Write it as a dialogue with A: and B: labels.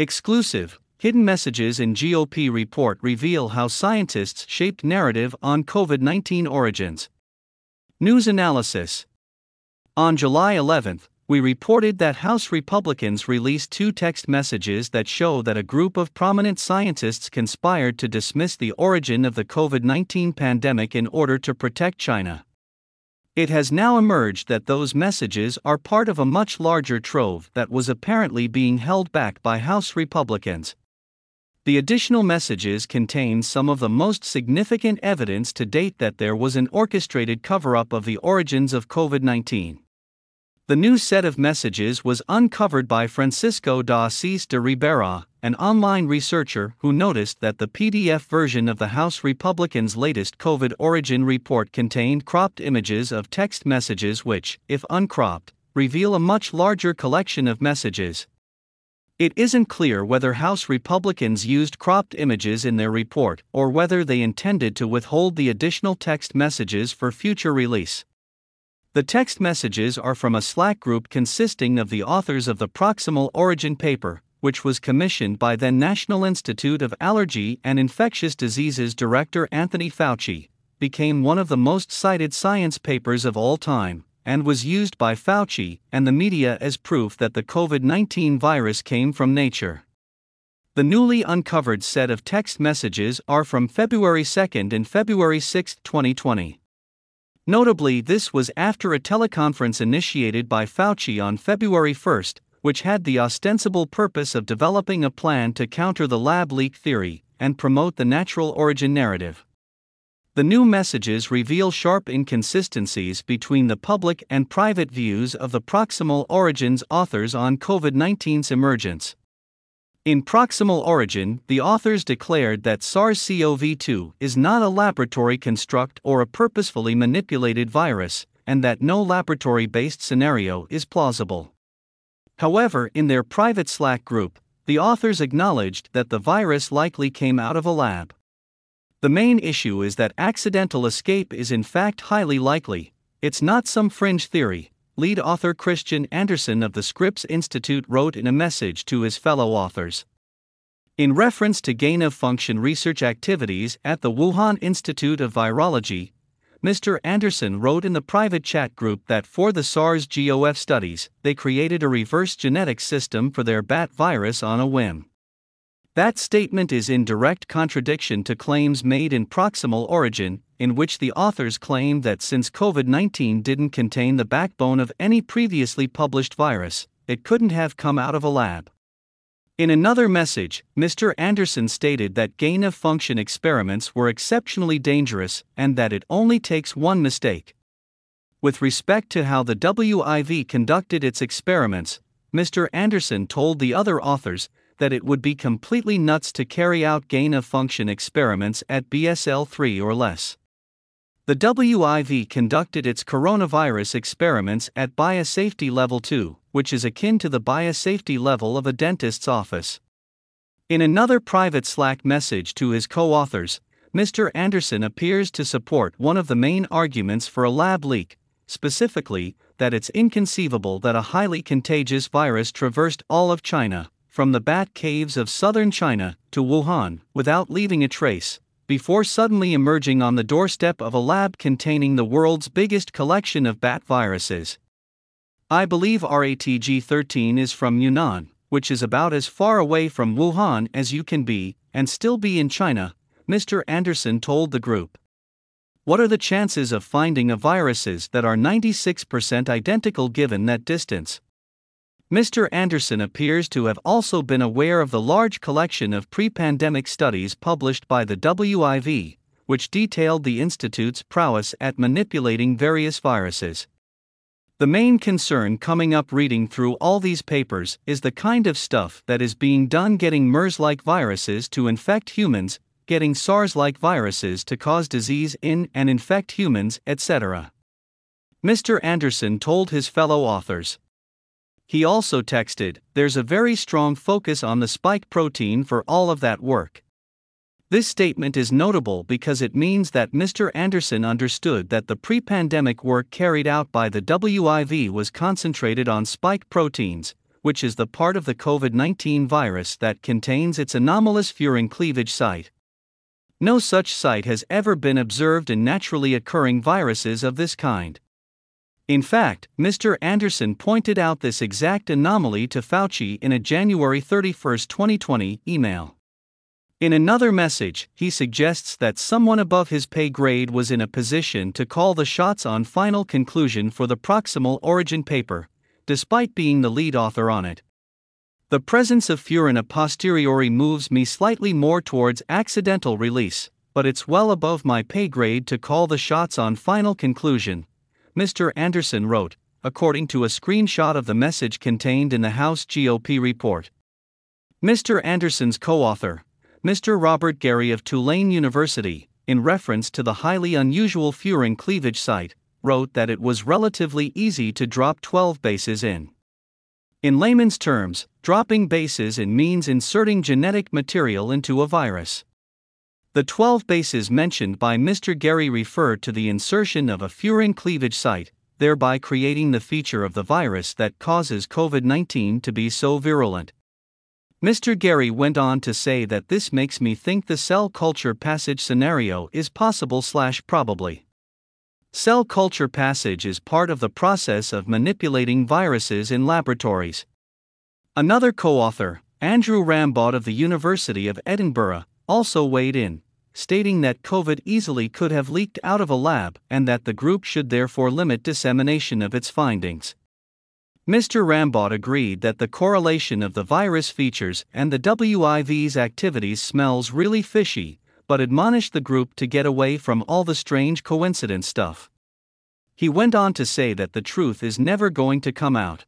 A: Exclusive Hidden messages in GOP report reveal how scientists shaped narrative on COVID 19 origins. News analysis On July 11, we reported that House Republicans released two text messages that show that a group of prominent scientists conspired to dismiss the origin of the COVID 19 pandemic in order to protect China. It has now emerged that those messages are part of a much larger trove that was apparently being held back by House Republicans. The additional messages contain some of the most significant evidence to date that there was an orchestrated cover up of the origins of COVID 19. The new set of messages was uncovered by Francisco da Assis de Ribera, an online researcher who noticed that the PDF version of the House Republicans' latest COVID origin report contained cropped images of text messages which, if uncropped, reveal a much larger collection of messages, it isn't clear whether House Republicans used cropped images in their report or whether they intended to withhold the additional text messages for future release. The text messages are from a Slack group consisting of the authors of the Proximal Origin paper, which was commissioned by then National Institute of Allergy and Infectious Diseases Director Anthony Fauci, became one of the most cited science papers of all time and was used by Fauci and the media as proof that the COVID 19 virus came from nature. The newly uncovered set of text messages are from February 2 and February 6, 2020. Notably, this was after a teleconference initiated by Fauci on February 1, which had the ostensible purpose of developing a plan to counter the lab leak theory and promote the natural origin narrative. The new messages reveal sharp inconsistencies between the public and private views of the Proximal Origins authors on COVID 19's emergence. In Proximal Origin, the authors declared that SARS CoV 2 is not a laboratory construct or a purposefully manipulated virus, and that no laboratory based scenario is plausible. However, in their private Slack group, the authors acknowledged that the virus likely came out of a lab. The main issue is that accidental escape is in fact highly likely, it's not some fringe theory, lead author Kristian Andersen of the Scripps Institute wrote in a message to his fellow authors. In reference to gain of function research activities at the Wuhan Institute of Virology, Mr. Andersen wrote in the private chat group that for the SARS GOF studies, they created a reverse genetics system for their bat virus on a whim. That statement is in direct contradiction to claims made in Proximal Origin, in which the authors claim that since COVID 19 didn't contain the backbone of any previously published virus, it couldn't have come out of a lab. In another message, Mr. Andersen stated that gain of function experiments were exceptionally dangerous and that it only takes one mistake. With respect to how the WIV conducted its experiments, Mr. Andersen told the other authors that it would be completely nuts to carry out gain of function experiments at BSL 3 or less. The WIV conducted its coronavirus experiments at biosafety level 2, which is akin to the biosafety level of a dentist's office. In another private Slack message to his co authors, Mr. Andersen appears to support one of the main arguments for a lab leak, specifically, that it's inconceivable that a highly contagious virus traversed all of China from the bat caves of southern China to Wuhan without leaving a trace, before suddenly emerging on the doorstep of a lab containing the world's biggest collection of bat viruses. I believe RATG 13 is from Yunnan, which is about as far away from Wuhan as you can be, and still be in China, Mr. Andersen told the group. What are the chances of finding a viruses that are 96% identical given that distance? Mr. Andersen appears to have also been aware of the large collection of pre pandemic studies published by the WIV, which detailed the Institute's prowess at manipulating various viruses. The main concern coming up reading through all these papers is the kind of stuff that is being done getting MERS like viruses to infect humans, getting SARS like viruses to cause disease in and infect humans, etc. Mr. Andersen told his fellow authors. He also texted, There's a very strong focus on the spike protein for all of that work. This statement is notable because it means that Mr. Andersen understood that the pre pandemic work carried out by the WIV was concentrated on spike proteins, which is the part of the COVID 19 virus that contains its anomalous furin cleavage site. No such site has ever been observed in naturally occurring viruses of this kind. In fact, Mr. Andersen pointed out this exact anomaly to Fauci in a January 31, 2020 email. In another message, he suggests that someone above his pay grade was in a position to call the shots on final conclusion for the proximal origin paper, despite being the lead author on it. The presence of furin a posteriori moves me slightly more towards accidental release, but it's well above my pay grade to call the shots on final conclusion, Mr. Andersen wrote, according to a screenshot of the message contained in the House GOP report. Mr. Andersen's co author, Mr. Robert Garry of Tulane University, in reference to the highly unusual furin cleavage site, wrote that it was relatively easy to drop 12 bases in. In layman's terms, dropping bases in means inserting genetic material into a virus. The 12 bases mentioned by Mr. Garry refer to the insertion of a furin cleavage site, thereby creating the feature of the virus that causes COVID 19 to be so virulent. Mr. Garry went on to say that this makes me think the cell culture passage scenario is possible slash probably. Cell culture passage is part of the process of manipulating viruses in laboratories. Another co author, Andrew Rambaut of the University of Edinburgh, also weighed in, stating that COVID easily could have leaked out of a lab and that the group should therefore limit dissemination of its findings. Mr. Rambaut agreed that the correlation of the virus features and the WIV's activities smells really fishy, but admonished the group to get away from all the strange coincidence stuff. He went on to say that the truth is never going to come out.